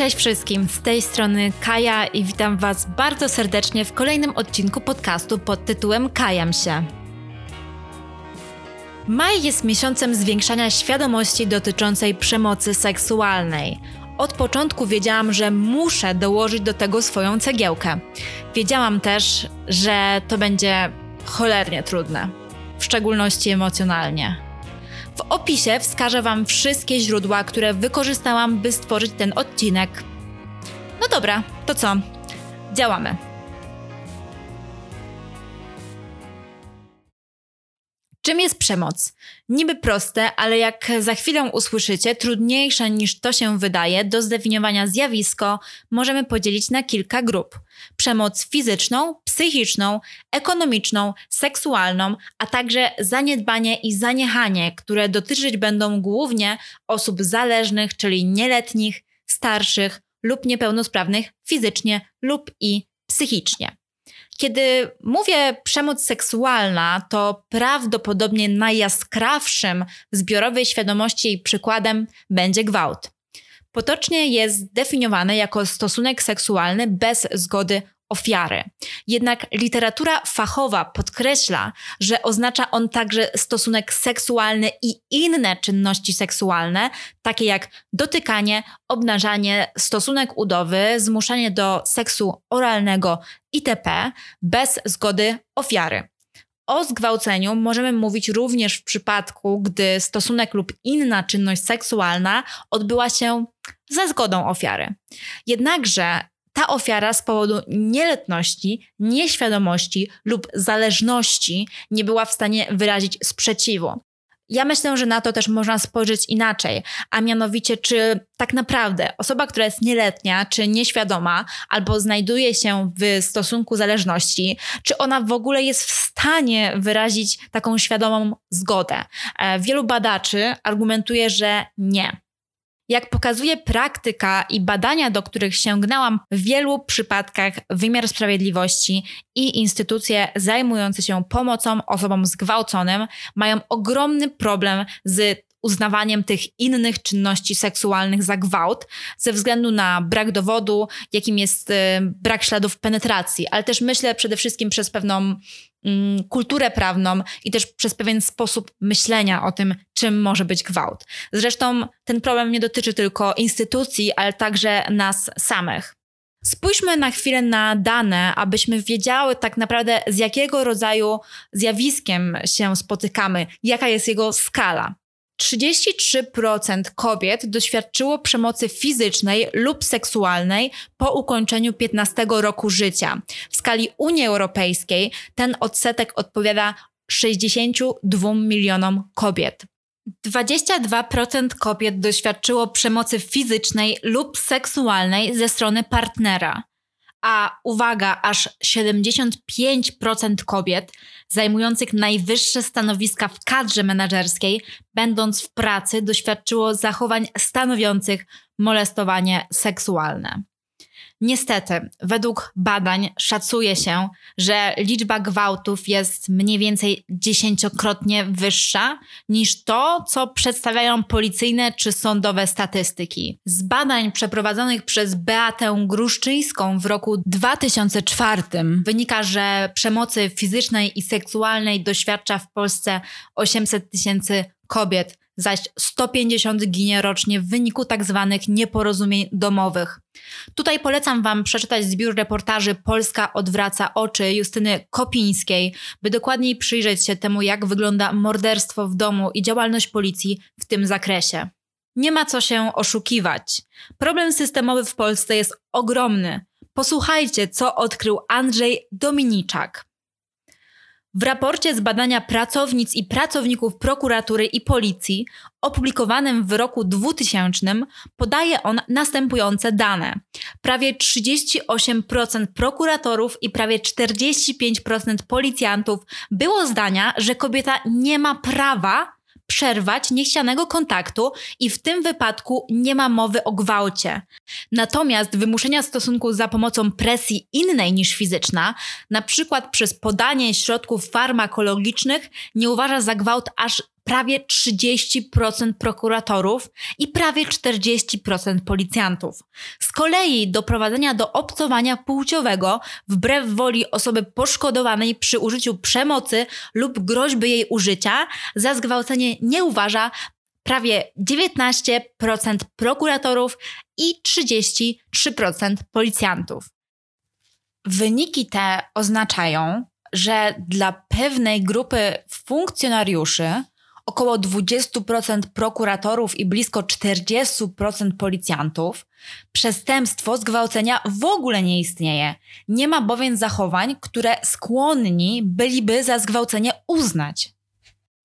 Cześć wszystkim, z tej strony Kaja i witam Was bardzo serdecznie w kolejnym odcinku podcastu pod tytułem Kajam się. Maj jest miesiącem zwiększania świadomości dotyczącej przemocy seksualnej. Od początku wiedziałam, że muszę dołożyć do tego swoją cegiełkę. Wiedziałam też, że to będzie cholernie trudne, w szczególności emocjonalnie. W opisie wskażę Wam wszystkie źródła, które wykorzystałam, by stworzyć ten odcinek. No dobra, to co? Działamy. Czym jest przemoc? Niby proste, ale jak za chwilę usłyszycie, trudniejsze niż to się wydaje, do zdefiniowania zjawisko możemy podzielić na kilka grup: przemoc fizyczną, psychiczną, ekonomiczną, seksualną, a także zaniedbanie i zaniechanie, które dotyczyć będą głównie osób zależnych, czyli nieletnich, starszych lub niepełnosprawnych fizycznie lub i psychicznie. Kiedy mówię przemoc seksualna, to prawdopodobnie najjaskrawszym w zbiorowej świadomości jej przykładem będzie gwałt. Potocznie jest definiowany jako stosunek seksualny bez zgody ofiary. Jednak literatura fachowa podkreśla, że oznacza on także stosunek seksualny i inne czynności seksualne, takie jak dotykanie, obnażanie, stosunek udowy, zmuszanie do seksu oralnego itp. bez zgody ofiary. O zgwałceniu możemy mówić również w przypadku, gdy stosunek lub inna czynność seksualna odbyła się za zgodą ofiary. Jednakże ta ofiara z powodu nieletności, nieświadomości lub zależności nie była w stanie wyrazić sprzeciwu. Ja myślę, że na to też można spojrzeć inaczej, a mianowicie, czy tak naprawdę osoba, która jest nieletnia, czy nieświadoma, albo znajduje się w stosunku zależności, czy ona w ogóle jest w stanie wyrazić taką świadomą zgodę? E, wielu badaczy argumentuje, że nie. Jak pokazuje praktyka i badania, do których sięgnęłam, w wielu przypadkach wymiar sprawiedliwości i instytucje zajmujące się pomocą osobom zgwałconym mają ogromny problem z uznawaniem tych innych czynności seksualnych za gwałt ze względu na brak dowodu, jakim jest y, brak śladów penetracji, ale też myślę przede wszystkim przez pewną kulturę prawną i też przez pewien sposób myślenia o tym, czym może być gwałt. Zresztą ten problem nie dotyczy tylko instytucji, ale także nas samych. Spójrzmy na chwilę na dane, abyśmy wiedziały tak naprawdę z jakiego rodzaju zjawiskiem się spotykamy, jaka jest jego skala. 33% kobiet doświadczyło przemocy fizycznej lub seksualnej po ukończeniu 15 roku życia. W skali Unii Europejskiej ten odsetek odpowiada 62 milionom kobiet. 22% kobiet doświadczyło przemocy fizycznej lub seksualnej ze strony partnera a uwaga, aż 75% kobiet zajmujących najwyższe stanowiska w kadrze menedżerskiej, będąc w pracy, doświadczyło zachowań stanowiących molestowanie seksualne. Niestety, według badań szacuje się, że liczba gwałtów jest mniej więcej dziesięciokrotnie wyższa niż to, co przedstawiają policyjne czy sądowe statystyki. Z badań przeprowadzonych przez Beatę Gruszczyńską w roku 2004 wynika, że przemocy fizycznej i seksualnej doświadcza w Polsce 800 tysięcy kobiet, zaś 150 ginie rocznie w wyniku tzw. Tak nieporozumień domowych. Tutaj polecam Wam przeczytać zbiór reportaży Polska odwraca oczy Justyny Kopińskiej, by dokładniej przyjrzeć się temu, jak wygląda morderstwo w domu i działalność policji w tym zakresie. Nie ma co się oszukiwać. Problem systemowy w Polsce jest ogromny. Posłuchajcie, co odkrył Andrzej Dominiczak. W raporcie z badania pracownic i pracowników prokuratury i policji, opublikowanym w roku 2000, podaje on następujące dane. Prawie 38% prokuratorów i prawie 45% policjantów było zdania, że kobieta nie ma prawa przerwać niechcianego kontaktu i w tym wypadku nie ma mowy o gwałcie. Natomiast wymuszenia stosunku za pomocą presji innej niż fizyczna, na przykład przez podanie środków farmakologicznych, nie uważa za gwałt aż prawie 30% prokuratorów i prawie 40% policjantów. Z kolei doprowadzenia do obcowania płciowego wbrew woli osoby poszkodowanej przy użyciu przemocy lub groźby jej użycia za zgwałcenie nie uważa prawie 19% prokuratorów i 33% policjantów. Wyniki te oznaczają, że dla pewnej grupy funkcjonariuszy około 20% prokuratorów i blisko 40% policjantów, przestępstwo zgwałcenia w ogóle nie istnieje. Nie ma bowiem zachowań, które skłonni byliby za zgwałcenie uznać.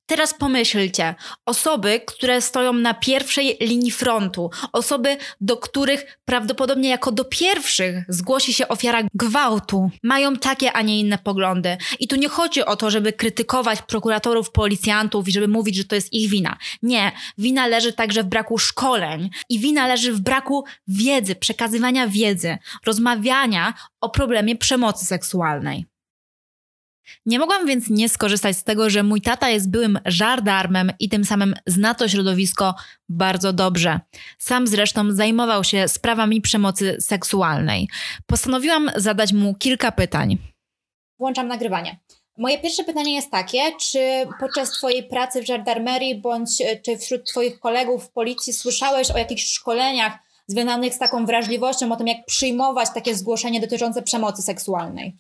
Teraz pomyślcie, osoby, które stoją na pierwszej linii frontu, osoby, do których prawdopodobnie jako do pierwszych zgłosi się ofiara gwałtu, mają takie, a nie inne poglądy. I tu nie chodzi o to, żeby krytykować prokuratorów, policjantów i żeby mówić, że to jest ich wina. Nie, wina leży także w braku szkoleń i wina leży w braku wiedzy, przekazywania wiedzy, rozmawiania o problemie przemocy seksualnej. Nie mogłam więc nie skorzystać z tego, że mój tata jest byłym żardarmem i tym samym zna to środowisko bardzo dobrze. Sam zresztą zajmował się sprawami przemocy seksualnej. Postanowiłam zadać mu kilka pytań. Włączam nagrywanie. Moje pierwsze pytanie jest takie, czy podczas Twojej pracy w żardarmerii bądź e, czy wśród Twoich kolegów w policji słyszałeś o jakichś szkoleniach związanych z taką wrażliwością, o tym jak przyjmować takie zgłoszenie dotyczące przemocy seksualnej?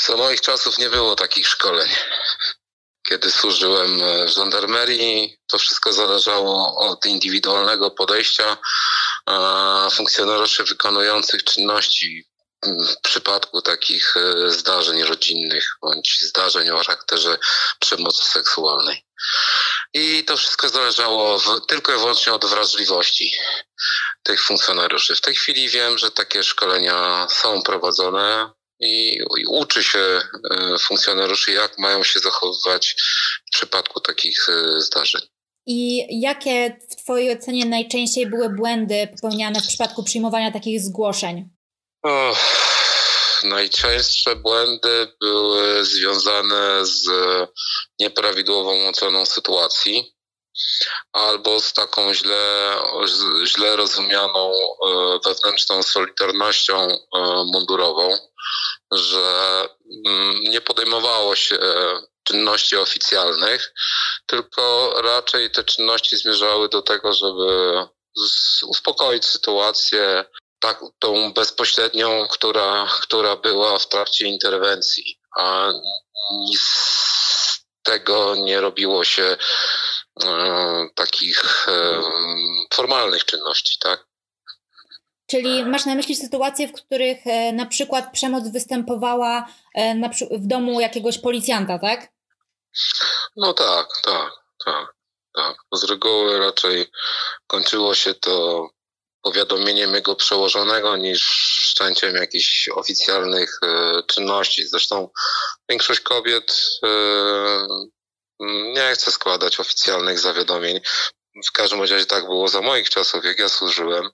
Za moich czasów nie było takich szkoleń. Kiedy służyłem w żandarmerii, to wszystko zależało od indywidualnego podejścia funkcjonariuszy wykonujących czynności w przypadku takich e, zdarzeń rodzinnych bądź zdarzeń o charakterze przemocy seksualnej. I to wszystko zależało w, tylko i wyłącznie od wrażliwości tych funkcjonariuszy. W tej chwili wiem, że takie szkolenia są prowadzone i, i uczy się e, funkcjonariuszy, jak mają się zachowywać w przypadku takich e, zdarzeń. I jakie w Twojej ocenie najczęściej były błędy popełniane w przypadku przyjmowania takich zgłoszeń? Oh, najczęstsze błędy były związane z nieprawidłową oceną sytuacji albo z taką źle, źle rozumianą e, wewnętrzną solidarnością mundurową że mm, nie podejmowało się czynności oficjalnych, tylko raczej te czynności zmierzały do tego, żeby uspokoić sytuację tak, tą bezpośrednią, która, która była w trakcie interwencji, a nic z tego nie robiło się e, takich e, formalnych czynności, tak? Czyli masz na myśli sytuacje, w których e, na przykład przemoc występowała e, w domu jakiegoś policjanta, tak? No tak, tak, tak, tak. Z reguły raczej kończyło się to powiadomieniem jego przełożonego niż wszczęciem jakichś oficjalnych e, czynności. Zresztą większość kobiet nie chce składać oficjalnych zawiadomień. W każdym razie tak było za moich czasów, jak ja służyłem,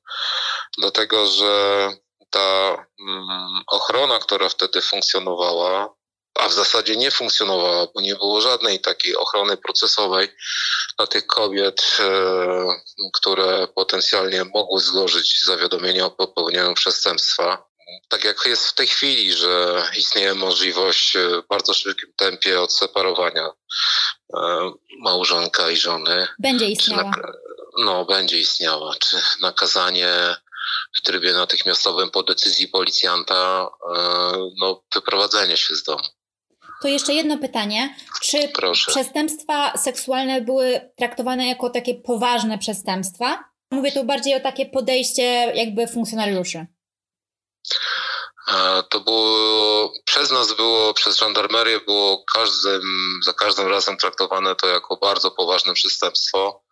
dlatego że ta mm, ochrona, która wtedy funkcjonowała, a w zasadzie nie funkcjonowała, bo nie było żadnej takiej ochrony procesowej dla tych kobiet, e, które potencjalnie mogły złożyć zawiadomienie o popełnieniu przestępstwa tak jak jest w tej chwili, że istnieje możliwość w bardzo szybkim tempie odseparowania e, małżonka i żony. Będzie istniała. no, będzie istniała. Czy nakazanie w trybie natychmiastowym po decyzji policjanta e, no, wyprowadzenie się z domu. To jeszcze jedno pytanie. Czy Proszę. przestępstwa seksualne były traktowane jako takie poważne przestępstwa? Mówię tu bardziej o takie podejście jakby funkcjonariuszy. To było, przez nas było, przez żandarmerię było każdym, za każdym razem traktowane to jako bardzo poważne przestępstwo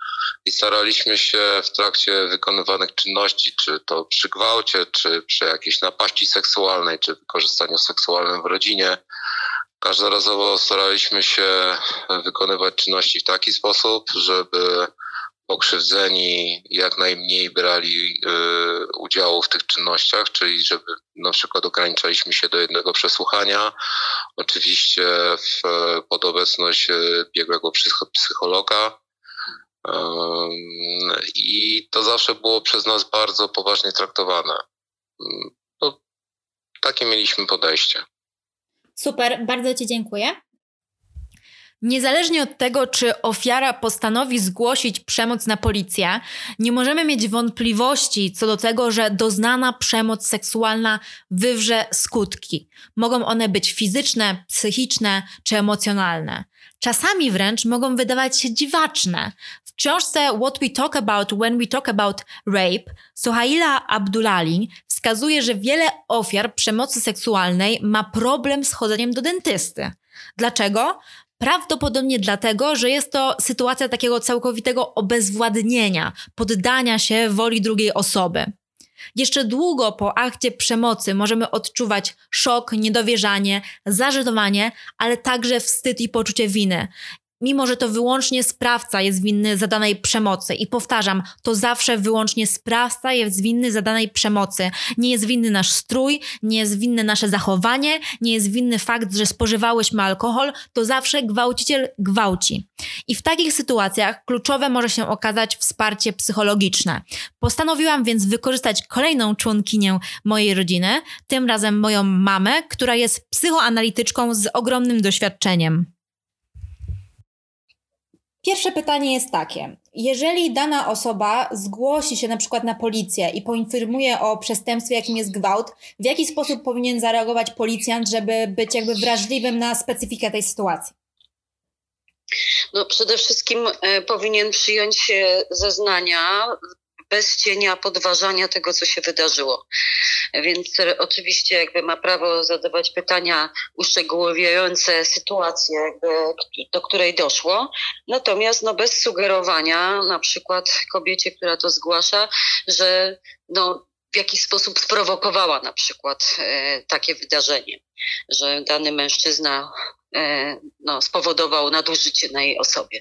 i staraliśmy się w trakcie wykonywanych czynności, czy to przy gwałcie, czy przy jakiejś napaści seksualnej, czy wykorzystaniu seksualnym w rodzinie, Każdorazowo staraliśmy się wykonywać czynności w taki sposób, żeby pokrzywdzeni jak najmniej brali y, udziału w tych czynnościach, czyli żeby na przykład ograniczaliśmy się do jednego przesłuchania, oczywiście w, pod obecność y, biegłego psychologa. I to zawsze było przez nas bardzo poważnie traktowane. No, takie mieliśmy podejście. Super, bardzo Ci dziękuję. Niezależnie od tego, czy ofiara postanowi zgłosić przemoc na policję, nie możemy mieć wątpliwości co do tego, że doznana przemoc seksualna wywrze skutki. Mogą one być fizyczne, psychiczne czy emocjonalne. Czasami wręcz mogą wydawać się dziwaczne. W książce What We Talk About When We Talk About Rape Sohaila Abdulali wskazuje, że wiele ofiar przemocy seksualnej ma problem z chodzeniem do dentysty. Dlaczego? Prawdopodobnie dlatego, że jest to sytuacja takiego całkowitego obezwładnienia, poddania się woli drugiej osoby. Jeszcze długo po akcie przemocy możemy odczuwać szok, niedowierzanie, zażenowanie, ale także wstyd i poczucie winy mimo że to wyłącznie sprawca jest winny zadanej przemocy. I powtarzam, to zawsze wyłącznie sprawca jest winny zadanej przemocy. Nie jest winny nasz strój, nie jest winne nasze zachowanie, nie jest winny fakt, że spożywałyśmy alkohol, to zawsze gwałciciel gwałci. I w takich sytuacjach kluczowe może się okazać wsparcie psychologiczne. Postanowiłam więc wykorzystać kolejną członkinię mojej rodziny, tym razem moją mamę, która jest psychoanalityczką z ogromnym doświadczeniem. Pierwsze pytanie jest takie. Jeżeli dana osoba zgłosi się na przykład na policję i poinformuje o przestępstwie, jakim jest gwałt, w jaki sposób powinien zareagować policjant, żeby być jakby wrażliwym na specyfikę tej sytuacji? No, przede wszystkim e, powinien przyjąć zeznania bez cienia podważania tego, co się wydarzyło. Więc oczywiście jakby ma prawo zadawać pytania uszczegółowiające sytuację, jakby, do której doszło, natomiast no, bez sugerowania na przykład kobiecie, która to zgłasza, że no, w jakiś sposób sprowokowała na przykład e, takie wydarzenie, że dany mężczyzna e, no, spowodował nadużycie na jej osobie.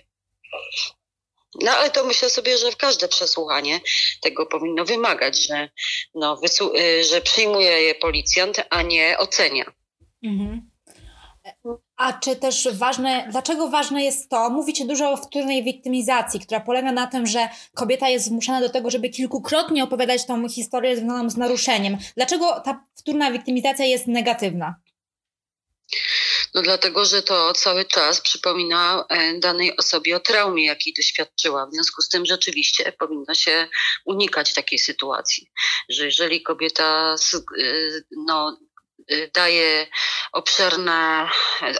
No ale to myślę sobie, że w każde przesłuchanie tego powinno wymagać, że, no, y, że przyjmuje je policjant, a nie ocenia. Mhm. A czy też ważne, dlaczego ważne jest to, mówicie dużo o wtórnej wiktymizacji, która polega na tym, że kobieta jest zmuszana do tego, żeby kilkukrotnie opowiadać tą historię związaną z naruszeniem. Dlaczego ta wtórna wiktymizacja jest negatywna? No dlatego, że to cały czas przypomina e, danej osobie o traumie, jakiej doświadczyła. W związku z tym rzeczywiście powinno się unikać takiej sytuacji, że jeżeli kobieta e, no, Y, daje obszerne,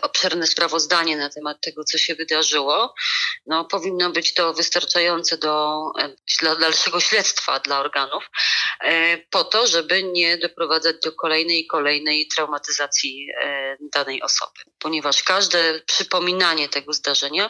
obszerne sprawozdanie na temat tego, co się wydarzyło, no, powinno być to wystarczające do dla dalszego śledztwa dla organów, e, po to, żeby nie doprowadzać do kolejnej i kolejnej traumatyzacji e, danej osoby. Ponieważ każde przypominanie tego zdarzenia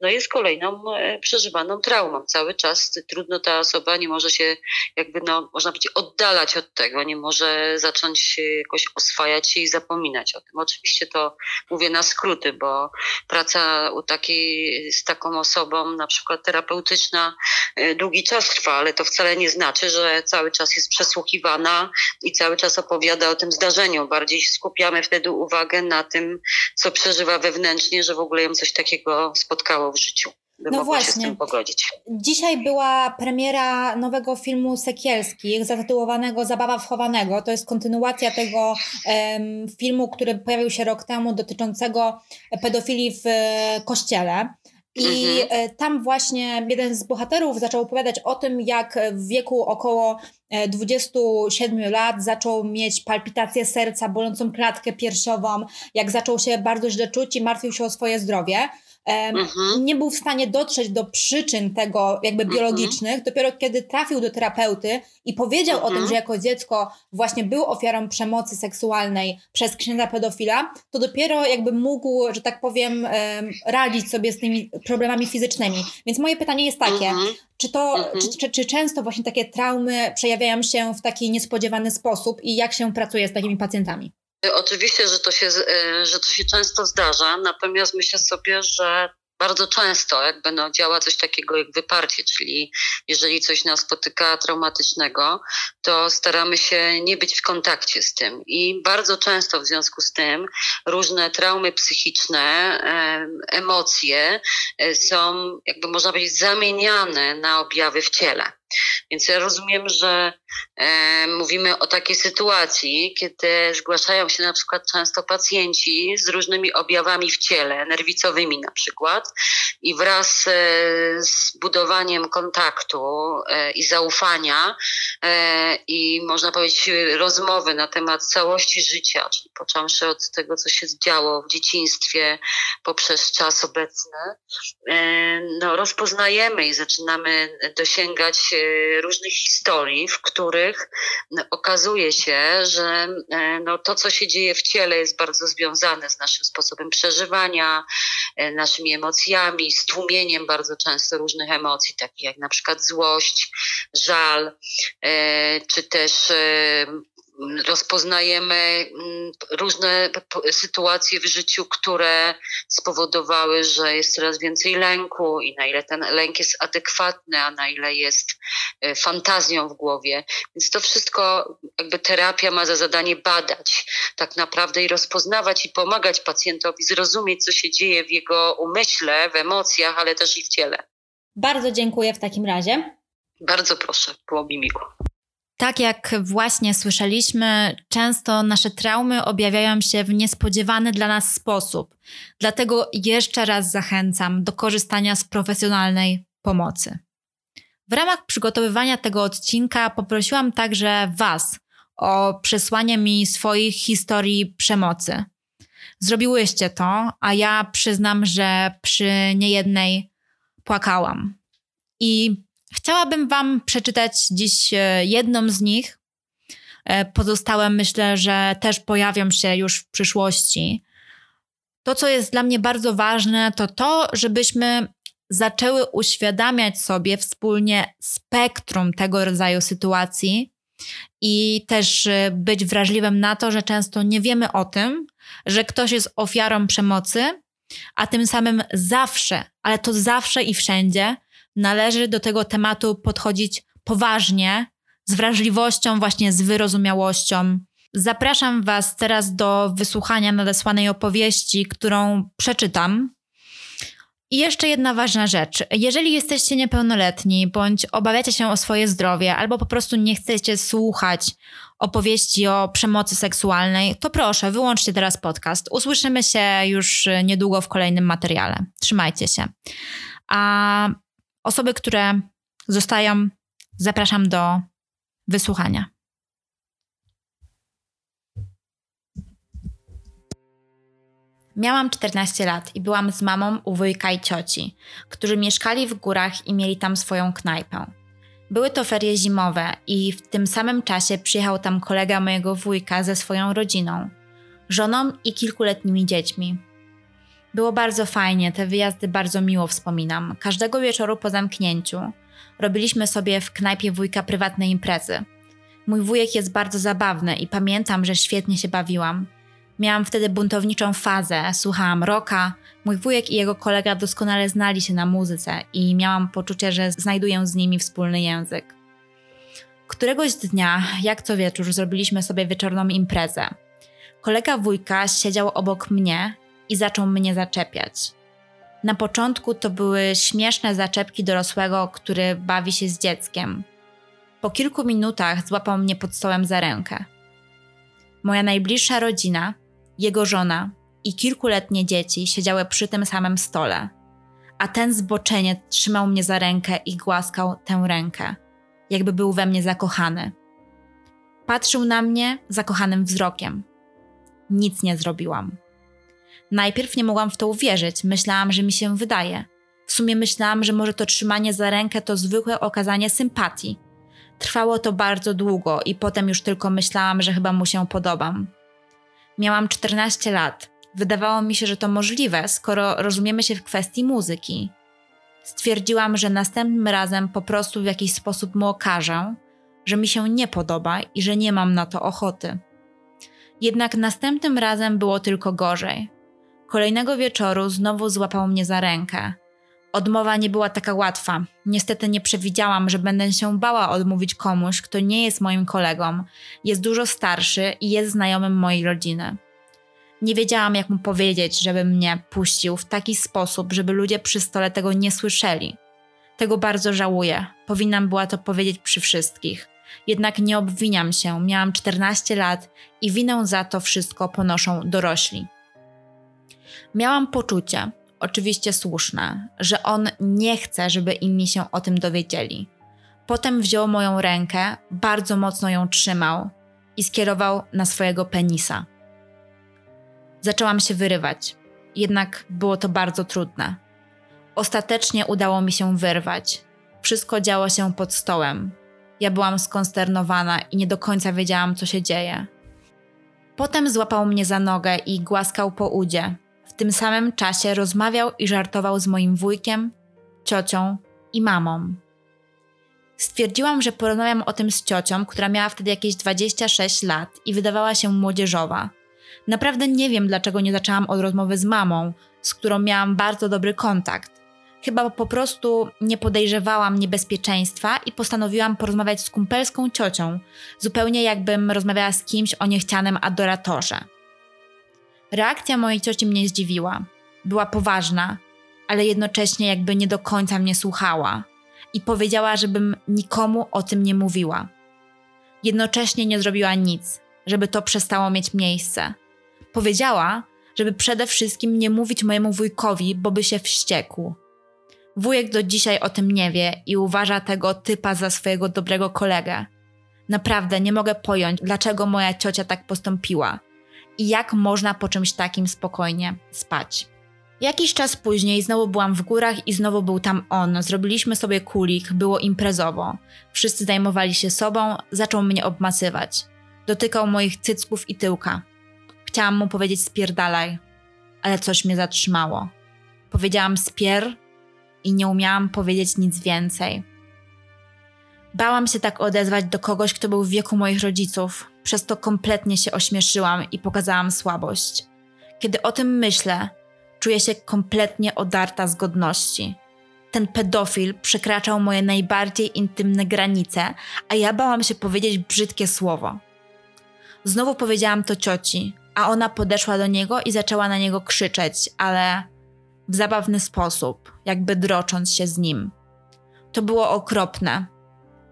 no, jest kolejną e, przeżywaną traumą. Cały czas trudno ta osoba nie może się jakby, no, można powiedzieć, oddalać od tego, nie może zacząć jakoś oswajać oswajać się i zapominać o tym. Oczywiście to mówię na skróty, bo praca u takiej, z taką osobą, na przykład terapeutyczna, y, długi czas trwa, ale to wcale nie znaczy, że cały czas jest przesłuchiwana i cały czas opowiada o tym zdarzeniu. Bardziej skupiamy wtedy uwagę na tym, co przeżywa wewnętrznie, że w ogóle ją coś takiego spotkało w życiu by no właśnie. się z tym pogodzić. Dzisiaj była premiera nowego filmu Sekielskich zatytułowanego Zabawa wchowanego. To jest kontynuacja tego um, filmu, który pojawił się rok temu dotyczącego pedofilii w e, kościele. I mhm. E, tam właśnie jeden z bohaterów zaczął opowiadać o tym, jak w wieku około 27 e, lat zaczął mieć palpitację serca, bolącą klatkę piersiową, jak zaczął się bardzo źle czuć i martwił się o swoje zdrowie mhm. nie był w stanie dotrzeć do przyczyn tego jakby mhm. biologicznych, mhm. dopiero kiedy trafił do terapeuty i powiedział mhm. o tym, mhm. że jako dziecko właśnie był ofiarą przemocy seksualnej przez księdza pedofila, to dopiero jakby mógł, że tak powiem, radzić sobie z tymi problemami fizycznymi. Więc moje pytanie jest takie, czy to, czy, czy, czy często właśnie takie traumy przejawiają się w taki niespodziewany sposób i jak się pracuje z takimi pacjentami? Oczywiście, że to, się, e, że to się często zdarza, natomiast myślę sobie, że bardzo często jakby no, działa coś takiego jak wyparcie, czyli jeżeli coś nas spotyka traumatycznego, to staramy się nie być w kontakcie z tym. I bardzo często w związku z tym różne traumy psychiczne, emocje e, są, jakby można powiedzieć, zamieniane na objawy w ciele. Więc ja rozumiem, że e, mówimy o takiej sytuacji, kiedy zgłaszają się na przykład często pacjenci z różnymi objawami w ciele, nerwicowymi na przykład, i wraz e, z budowaniem kontaktu e, i zaufania e, i można powiedzieć rozmowy na temat całości życia, czyli począwszy od tego, co się działo w dzieciństwie poprzez czas obecny, e, no, rozpoznajemy i zaczynamy dosięgać różnych historii, w których no, okazuje się, że e, no, to, co się dzieje w ciele, jest bardzo związane z naszym sposobem przeżywania, e, naszymi emocjami, stłumieniem bardzo często różnych emocji, takich jak na przykład złość, żal, e, czy też rozpoznajemy mm, różne sytuacje w życiu, które spowodowały, że jest coraz więcej lęku i na ile ten lęk jest adekwatny, a na ile jest e, fantazją w głowie. Więc to wszystko jakby terapia ma za zadanie badać tak naprawdę i rozpoznawać i pomagać pacjentowi zrozumieć, co się dzieje w jego umyśle, w emocjach, ale też i w ciele. Bardzo dziękuję w takim razie. Bardzo proszę, było mi miło. Tak jak właśnie słyszeliśmy, często nasze traumy objawiają się w niespodziewany dla nas sposób. Dlatego jeszcze raz zachęcam do korzystania z profesjonalnej pomocy. W ramach przygotowywania tego odcinka poprosiłam także Was o przesłanie mi swoich historii przemocy. Zrobiłyście to, a ja przyznam, że przy niejednej płakałam. I Chciałabym Wam przeczytać dziś e, jedną z nich. E, pozostałe myślę, że też pojawią się już w przyszłości. To, co jest dla mnie bardzo ważne, to to, żebyśmy zaczęły uświadamiać sobie wspólnie spektrum tego rodzaju sytuacji i też e, być wrażliwym na to, że często nie wiemy o tym, że ktoś jest ofiarą przemocy, a tym samym zawsze, ale to zawsze i wszędzie należy do tego tematu podchodzić poważnie, z wrażliwością, właśnie z wyrozumiałością. Zapraszam Was teraz do wysłuchania nadesłanej opowieści, którą przeczytam. I jeszcze jedna ważna rzecz. Jeżeli jesteście niepełnoletni bądź obawiacie się o swoje zdrowie, albo po prostu nie chcecie słuchać opowieści o przemocy seksualnej, to proszę, wyłączcie teraz podcast. Usłyszymy się już niedługo w kolejnym materiale. Trzymajcie się. A Osoby, które zostają, zapraszam do wysłuchania. Miałam 14 lat i byłam z mamą u wujka i cioci, którzy mieszkali w górach i mieli tam swoją knajpę. Były to ferie zimowe i w tym samym czasie przyjechał tam kolega mojego wujka ze swoją rodziną, żoną i kilkuletnimi dziećmi. Było bardzo fajnie, te wyjazdy bardzo miło wspominam. Każdego wieczoru po zamknięciu robiliśmy sobie w knajpie wujka prywatne imprezy. Mój wujek jest bardzo zabawny i pamiętam, że świetnie się bawiłam. Miałam wtedy buntowniczą fazę, słuchałam rocka. Mój wujek i jego kolega doskonale znali się na muzyce i miałam poczucie, że znajduję z nimi wspólny język. Któregoś dnia, jak co wieczór, zrobiliśmy sobie wieczorną imprezę. Kolega wujka siedział obok mnie i zaczął mnie zaczepiać. Na początku to były śmieszne zaczepki dorosłego, który bawi się z dzieckiem. Po kilku minutach złapał mnie pod stołem za rękę. Moja najbliższa rodzina, jego żona i kilkuletnie dzieci siedziały przy tym samym stole, a ten zboczeniec trzymał mnie za rękę i głaskał tę rękę, jakby był we mnie zakochany. Patrzył na mnie zakochanym wzrokiem. Nic nie zrobiłam. Najpierw nie mogłam w to uwierzyć, myślałam, że mi się wydaje. W sumie myślałam, że może to trzymanie za rękę to zwykłe okazanie sympatii. Trwało to bardzo długo i potem już tylko myślałam, że chyba mu się podobam. Miałam 14 lat. Wydawało mi się, że to możliwe, skoro rozumiemy się w kwestii muzyki. Stwierdziłam, że następnym razem po prostu w jakiś sposób mu okażę, że mi się nie podoba i że nie mam na to ochoty. Jednak następnym razem było tylko gorzej. Kolejnego wieczoru znowu złapał mnie za rękę. Odmowa nie była taka łatwa. Niestety nie przewidziałam, że będę się bała odmówić komuś, kto nie jest moim kolegą, jest dużo starszy i jest znajomym mojej rodziny. Nie wiedziałam, jak mu powiedzieć, żeby mnie puścił w taki sposób, żeby ludzie przy stole tego nie słyszeli. Tego bardzo żałuję. Powinnam była to powiedzieć przy wszystkich. Jednak nie obwiniam się, miałam 14 lat i winę za to wszystko ponoszą dorośli. Miałam poczucie, oczywiście słuszne, że on nie chce, żeby inni się o tym dowiedzieli. Potem wziął moją rękę, bardzo mocno ją trzymał i skierował na swojego penisa. Zaczęłam się wyrywać, jednak było to bardzo trudne. Ostatecznie udało mi się wyrwać. Wszystko działo się pod stołem. Ja byłam skonsternowana i nie do końca wiedziałam, co się dzieje. Potem złapał mnie za nogę i głaskał po udzie. Tym samym czasie rozmawiał i żartował z moim wujkiem, ciocią i mamą. Stwierdziłam, że porozmawiam o tym z ciocią, która miała wtedy jakieś 26 lat i wydawała się młodzieżowa. Naprawdę nie wiem, dlaczego nie zaczęłam od rozmowy z mamą, z którą miałam bardzo dobry kontakt. Chyba po prostu nie podejrzewałam niebezpieczeństwa i postanowiłam porozmawiać z kumpelską ciocią, zupełnie jakbym rozmawiała z kimś o niechcianym adoratorze. Reakcja mojej cioci mnie zdziwiła. Była poważna, ale jednocześnie jakby nie do końca mnie słuchała i powiedziała, żebym nikomu o tym nie mówiła. Jednocześnie nie zrobiła nic, żeby to przestało mieć miejsce. Powiedziała, żeby przede wszystkim nie mówić mojemu wujkowi, bo by się wściekł. Wujek do dzisiaj o tym nie wie i uważa tego typa za swojego dobrego kolegę. Naprawdę nie mogę pojąć, dlaczego moja ciocia tak postąpiła i jak można po czymś takim spokojnie spać. Jakiś czas później znowu byłam w górach i znowu był tam on. Zrobiliśmy sobie kulik, było imprezowo. Wszyscy zajmowali się sobą, zaczął mnie obmasywać. Dotykał moich cycków i tyłka. Chciałam mu powiedzieć spierdalaj, ale coś mnie zatrzymało. Powiedziałam spier i nie umiałam powiedzieć nic więcej. Bałam się tak odezwać do kogoś, kto był w wieku moich rodziców, przez to kompletnie się ośmieszyłam i pokazałam słabość. Kiedy o tym myślę, czuję się kompletnie odarta z godności. Ten pedofil przekraczał moje najbardziej intymne granice, a ja bałam się powiedzieć brzydkie słowo. Znowu powiedziałam to cioci, a ona podeszła do niego i zaczęła na niego krzyczeć, ale w zabawny sposób, jakby drocząc się z nim. To było okropne.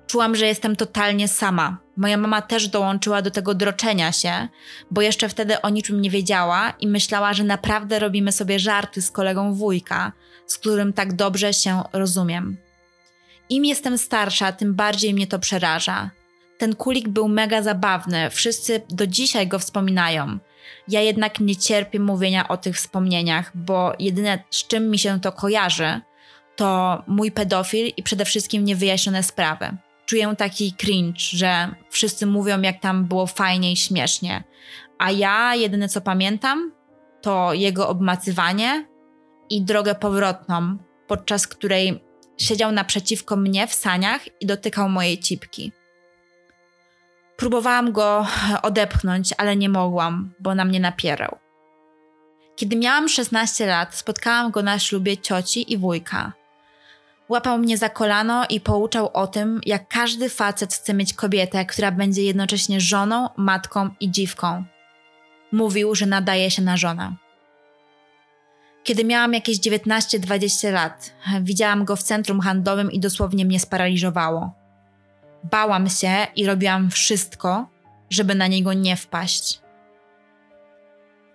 Czułam, że jestem totalnie sama. Moja mama też dołączyła do tego droczenia się, bo jeszcze wtedy o niczym nie wiedziała i myślała, że naprawdę robimy sobie żarty z kolegą wujka, z którym tak dobrze się rozumiem. Im jestem starsza, tym bardziej mnie to przeraża. Ten kulik był mega zabawny, wszyscy do dzisiaj go wspominają. Ja jednak nie cierpię mówienia o tych wspomnieniach, bo jedyne z czym mi się to kojarzy, to mój pedofil i przede wszystkim niewyjaśnione sprawy. Czuję taki cringe, że wszyscy mówią, jak tam było fajnie i śmiesznie. A ja jedyne co pamiętam, to jego obmacywanie i drogę powrotną, podczas której siedział naprzeciwko mnie w saniach i dotykał mojej cipki. Próbowałam go odepchnąć, ale nie mogłam, bo na mnie napierał. Kiedy miałam 16 lat, spotkałam go na ślubie cioci i wujka. Łapał mnie za kolano i pouczał o tym, jak każdy facet chce mieć kobietę, która będzie jednocześnie żoną, matką i dziwką. Mówił, że nadaje się na żonę. Kiedy miałam jakieś 19-20 lat, widziałam go w centrum handlowym i dosłownie mnie sparaliżowało. Bałam się i robiłam wszystko, żeby na niego nie wpaść.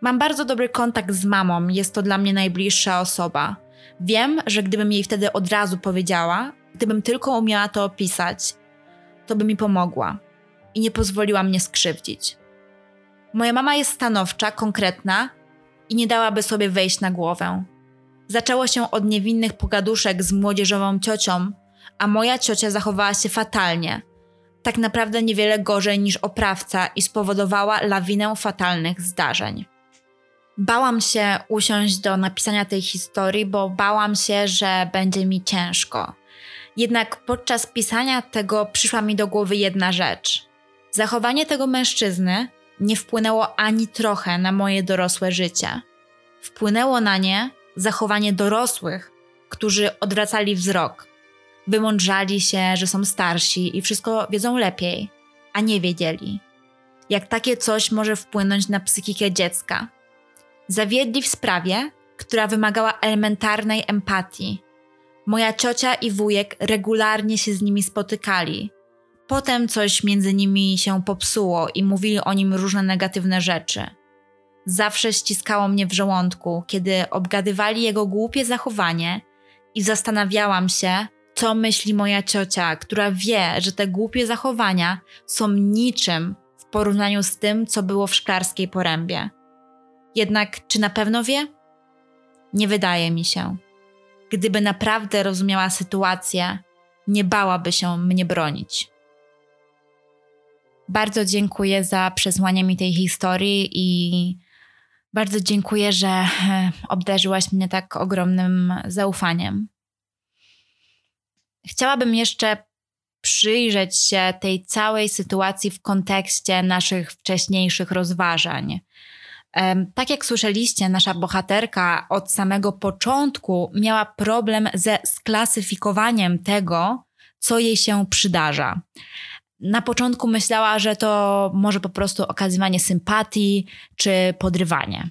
Mam bardzo dobry kontakt z mamą, jest to dla mnie najbliższa osoba. Wiem, że gdybym jej wtedy od razu powiedziała, gdybym tylko umiała to opisać, to by mi pomogła i nie pozwoliła mnie skrzywdzić. Moja mama jest stanowcza, konkretna i nie dałaby sobie wejść na głowę. Zaczęło się od niewinnych pogaduszek z młodzieżową ciocią, a moja ciocia zachowała się fatalnie. Tak naprawdę niewiele gorzej niż oprawca i spowodowała lawinę fatalnych zdarzeń. Bałam się usiąść do napisania tej historii, bo bałam się, że będzie mi ciężko. Jednak podczas pisania tego przyszła mi do głowy jedna rzecz. Zachowanie tego mężczyzny nie wpłynęło ani trochę na moje dorosłe życie. Wpłynęło na nie zachowanie dorosłych, którzy odwracali wzrok, wymądrzali się, że są starsi i wszystko wiedzą lepiej, a nie wiedzieli. Jak takie coś może wpłynąć na psychikę dziecka? Zawiedli w sprawie, która wymagała elementarnej empatii. Moja ciocia i wujek regularnie się z nimi spotykali. Potem coś między nimi się popsuło i mówili o nim różne negatywne rzeczy. Zawsze ściskało mnie w żołądku, kiedy obgadywali jego głupie zachowanie i zastanawiałam się, co myśli moja ciocia, która wie, że te głupie zachowania są niczym w porównaniu z tym, co było w szklarskiej porębie. Jednak czy na pewno wie? Nie wydaje mi się. Gdyby naprawdę rozumiała sytuację, nie bałaby się mnie bronić. Bardzo dziękuję za przesłanie mi tej historii i bardzo dziękuję, że e, obdarzyłaś mnie tak ogromnym zaufaniem. Chciałabym jeszcze przyjrzeć się tej całej sytuacji w kontekście naszych wcześniejszych rozważań. Tak jak słyszeliście, nasza bohaterka od samego początku miała problem ze sklasyfikowaniem tego, co jej się przydarza. Na początku myślała, że to może po prostu okazywanie sympatii czy podrywanie.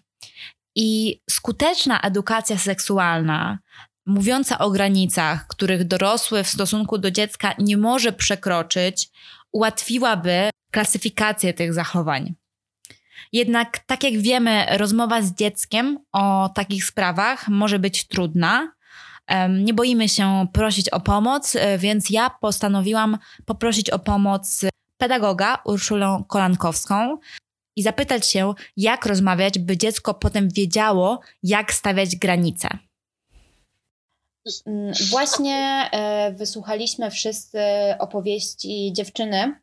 I skuteczna edukacja seksualna, mówiąca o granicach, których dorosły w stosunku do dziecka nie może przekroczyć, ułatwiłaby klasyfikację tych zachowań. Jednak, tak jak wiemy, rozmowa z dzieckiem o takich sprawach może być trudna. Nie boimy się prosić o pomoc, e, więc ja postanowiłam poprosić o pomoc pedagoga Urszulę Kolankowską i zapytać się, jak rozmawiać, by dziecko potem wiedziało, jak stawiać granice. Mm, właśnie e, wysłuchaliśmy wszyscy opowieści dziewczyny,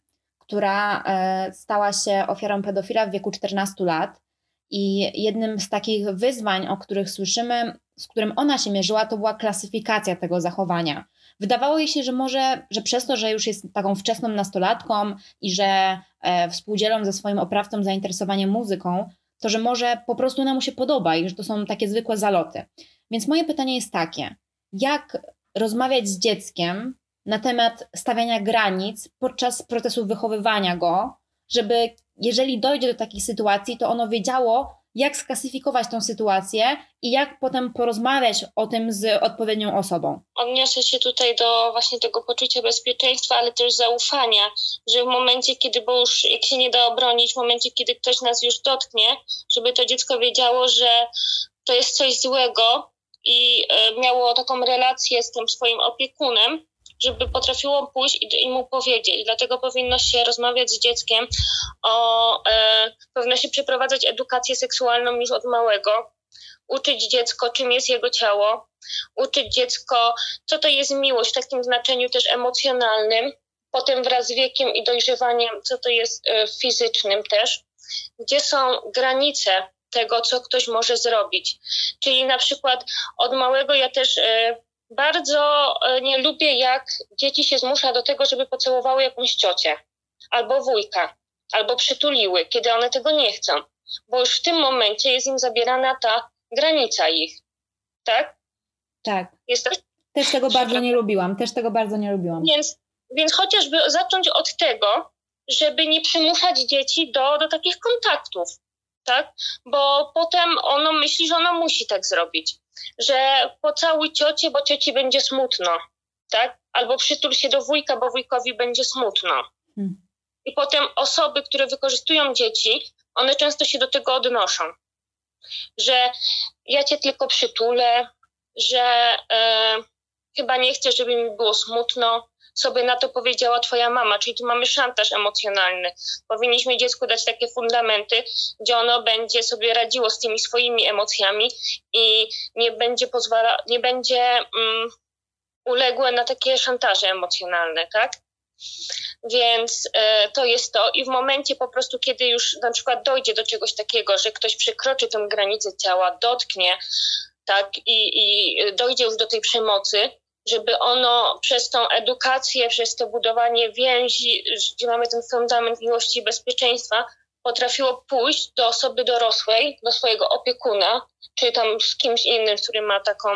która e, stała się ofiarą pedofila w wieku 14 lat. I jednym z takich wyzwań, o których słyszymy, z którym ona się mierzyła, to była klasyfikacja tego zachowania. Wydawało jej się, że może, że przez to, że już jest taką wczesną nastolatką i że e, współdzielą ze swoim oprawcą zainteresowanie muzyką, to że może po prostu ona mu się podoba i że to są takie zwykłe zaloty. Więc moje pytanie jest takie: jak rozmawiać z dzieckiem na temat stawiania granic podczas procesu wychowywania go, żeby jeżeli dojdzie do takich sytuacji, to ono wiedziało, jak sklasyfikować tą sytuację i jak potem porozmawiać o tym z odpowiednią osobą. Odniosę się tutaj do właśnie tego poczucia bezpieczeństwa, ale też zaufania, że w momencie, kiedy, bo już jak się nie da obronić, w momencie, kiedy ktoś nas już dotknie, żeby to dziecko wiedziało, że to jest coś złego i e, miało taką relację z tym swoim opiekunem, żeby potrafiło pójść i, i mu powiedzieć. Dlatego powinno się rozmawiać z dzieckiem o, e, powinno się przeprowadzać edukację seksualną już od małego, uczyć dziecko, czym jest jego ciało, uczyć dziecko, co to jest miłość w takim znaczeniu też emocjonalnym, potem wraz z wiekiem i dojrzewaniem, co to jest e, fizycznym też, gdzie są granice tego, co ktoś może zrobić. Czyli na przykład od małego ja też e, bardzo e, nie lubię, jak dzieci się zmusza do tego, żeby pocałowały jakąś ciocię albo wujka, albo przytuliły, kiedy one tego nie chcą, bo już w tym momencie jest im zabierana ta granica ich. Tak? Tak. Jesteś? Też tego bardzo nie lubiłam, też tego bardzo nie lubiłam. Więc, więc chociażby zacząć od tego, żeby nie przymuszać dzieci do, do takich kontaktów, tak? Bo potem ono myśli, że ono musi tak zrobić że pocałuj ciocię, bo cioci będzie smutno, tak? Albo przytul się do wujka, bo wujkowi będzie smutno. Hmm. I potem osoby, które wykorzystują dzieci, one często się do tego odnoszą, że ja cię tylko przytulę, że e, chyba nie chcę, żeby mi było smutno, sobie na to powiedziała twoja mama, czyli tu mamy szantaż emocjonalny. Powinniśmy dziecku dać takie fundamenty, gdzie ono będzie sobie radziło z tymi swoimi emocjami i nie będzie pozwala, nie będzie um, uległe na takie szantaże emocjonalne, tak? Więc e, to jest to. I w momencie po prostu, kiedy już na przykład dojdzie do czegoś takiego, że ktoś przekroczy tę granicę ciała, dotknie, tak, i, i dojdzie już do tej przemocy, żeby ono przez tą edukację, przez to budowanie więzi, gdzie mamy ten fundament miłości i bezpieczeństwa, potrafiło pójść do osoby dorosłej, do swojego opiekuna, czy tam z kimś innym, z którym ma taką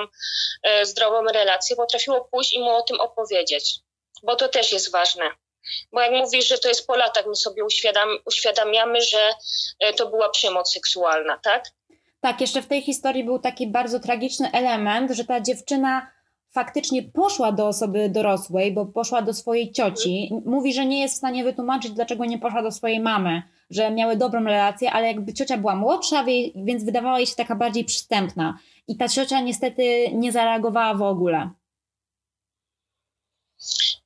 e, zdrową relację, potrafiło pójść i mu o tym opowiedzieć, bo to też jest ważne. Bo jak mówisz, że to jest po latach, my sobie uświadam, uświadamiamy, że e, to była przemoc seksualna, tak? Tak, jeszcze w tej historii był taki bardzo tragiczny element, że ta dziewczyna faktycznie poszła do osoby dorosłej, bo poszła do swojej cioci. Mówi, że nie jest w stanie wytłumaczyć, dlaczego nie poszła do swojej mamy, że miały dobrą relację, ale jakby ciocia była młodsza, więc wydawała jej się taka bardziej przystępna. I ta ciocia niestety nie zareagowała w ogóle.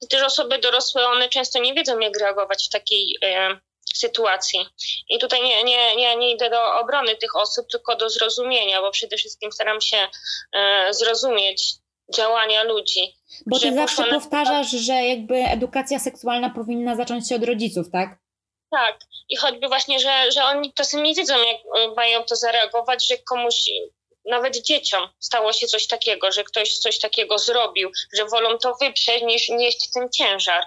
Też osoby dorosłe, one często nie wiedzą, jak reagować w takiej e, sytuacji. I tutaj nie, nie, nie, nie idę do obrony tych osób, tylko do zrozumienia, bo przede wszystkim staram się e, zrozumieć działania ludzi. Bo ty zawsze powtarzasz, że jakby edukacja seksualna powinna zacząć się od rodziców, tak? Tak. I choćby właśnie, że, że oni czasem nie wiedzą, jak mają to zareagować, że komuś, nawet dzieciom stało się coś takiego, że ktoś coś takiego zrobił, że wolą to wyprzeć niż nieść ten ciężar.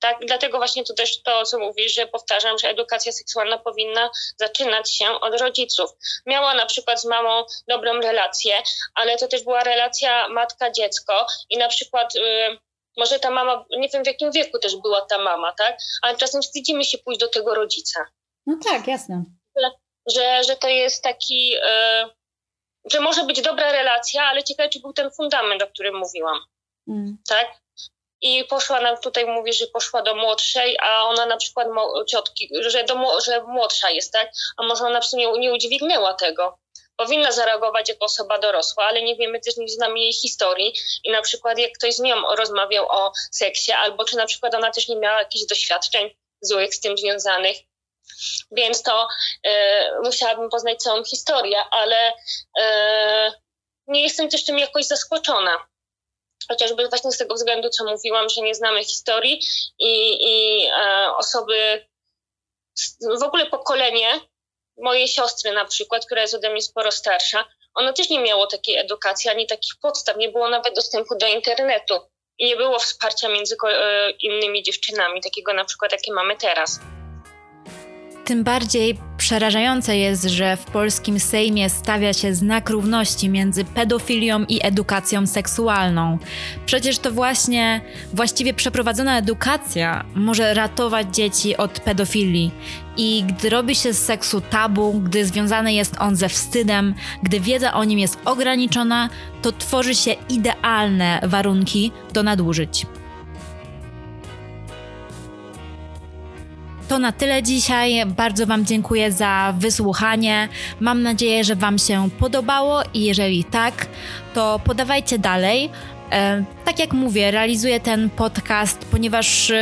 Tak, dlatego właśnie to też to, co mówisz, że powtarzam, że edukacja seksualna powinna zaczynać się od rodziców. Miała na przykład z mamą dobrą relację, ale to też była relacja matka-dziecko i na przykład y, może ta mama, nie wiem w jakim wieku też była ta mama, tak? Ale czasem wstydzimy się pójść do tego rodzica. No tak, jasne. Że, że to jest taki, y, że może być dobra relacja, ale ciekawe, czy był ten fundament, o którym mówiłam. Mm. Tak? I poszła nam tutaj, mówi, że poszła do młodszej, a ona na przykład ciotki, że, do, że młodsza jest, tak? A może ona w sumie nie udźwignęła tego. Powinna zareagować jako osoba dorosła, ale nie wiemy też, nie znamy jej historii i na przykład jak ktoś z nią rozmawiał o seksie, albo czy na przykład ona też nie miała jakichś doświadczeń złych z tym związanych. Więc to e, musiałabym poznać całą historię, ale e, nie jestem też tym jakoś zaskoczona chociażby właśnie z tego względu, co mówiłam, że nie znamy historii i, i e, osoby, w ogóle pokolenie mojej siostry na przykład, która jest ode mnie sporo starsza, ono też nie miało takiej edukacji, ani takich podstaw, nie było nawet dostępu do internetu i nie było wsparcia między e, innymi dziewczynami, takiego na przykład, jakie mamy teraz. Tym bardziej przerażające jest, że w polskim Sejmie stawia się znak równości między pedofilią i edukacją seksualną. Przecież to właśnie właściwie przeprowadzona edukacja może ratować dzieci od pedofilii. I gdy robi się z seksu tabu, gdy związany jest on ze wstydem, gdy wiedza o nim jest ograniczona, to tworzy się idealne warunki do nadużyć. To na tyle dzisiaj. Bardzo Wam dziękuję za wysłuchanie. Mam nadzieję, że Wam się podobało i jeżeli tak, to podawajcie dalej. E, tak jak mówię, realizuję ten podcast, ponieważ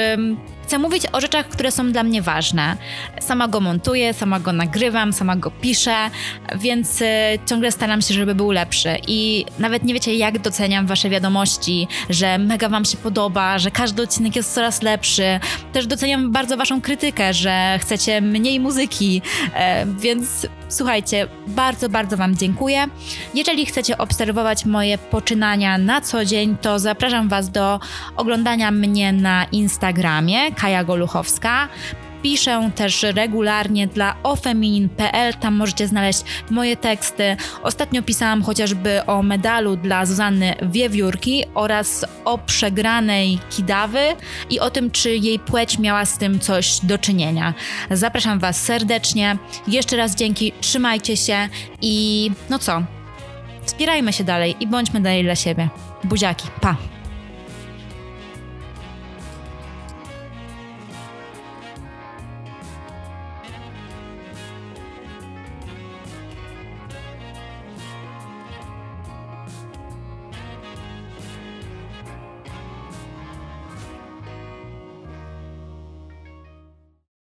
Chcę mówić o rzeczach, które są dla mnie ważne. Sama go montuję, sama go nagrywam, sama go piszę, więc y, ciągle staram się, żeby był lepszy. I nawet nie wiecie, jak doceniam Wasze wiadomości, że mega Wam się podoba, że każdy odcinek jest coraz lepszy. Też doceniam bardzo Waszą krytykę, że chcecie mniej muzyki, e, więc słuchajcie, bardzo, bardzo Wam dziękuję. Jeżeli chcecie obserwować moje poczynania na co dzień, to zapraszam Was do oglądania mnie na Instagramie Kaja Goluchowska. Piszę też regularnie dla ofeminin.pl, tam możecie znaleźć moje teksty. Ostatnio pisałam chociażby o medalu dla Zuzanny Wiewiórki oraz o przegranej Kidawy i o tym, czy jej płeć miała z tym coś do czynienia. Zapraszam Was serdecznie. Jeszcze raz dzięki, trzymajcie się i no co? Wspierajmy się dalej i bądźmy dalej dla siebie. Buziaki, pa!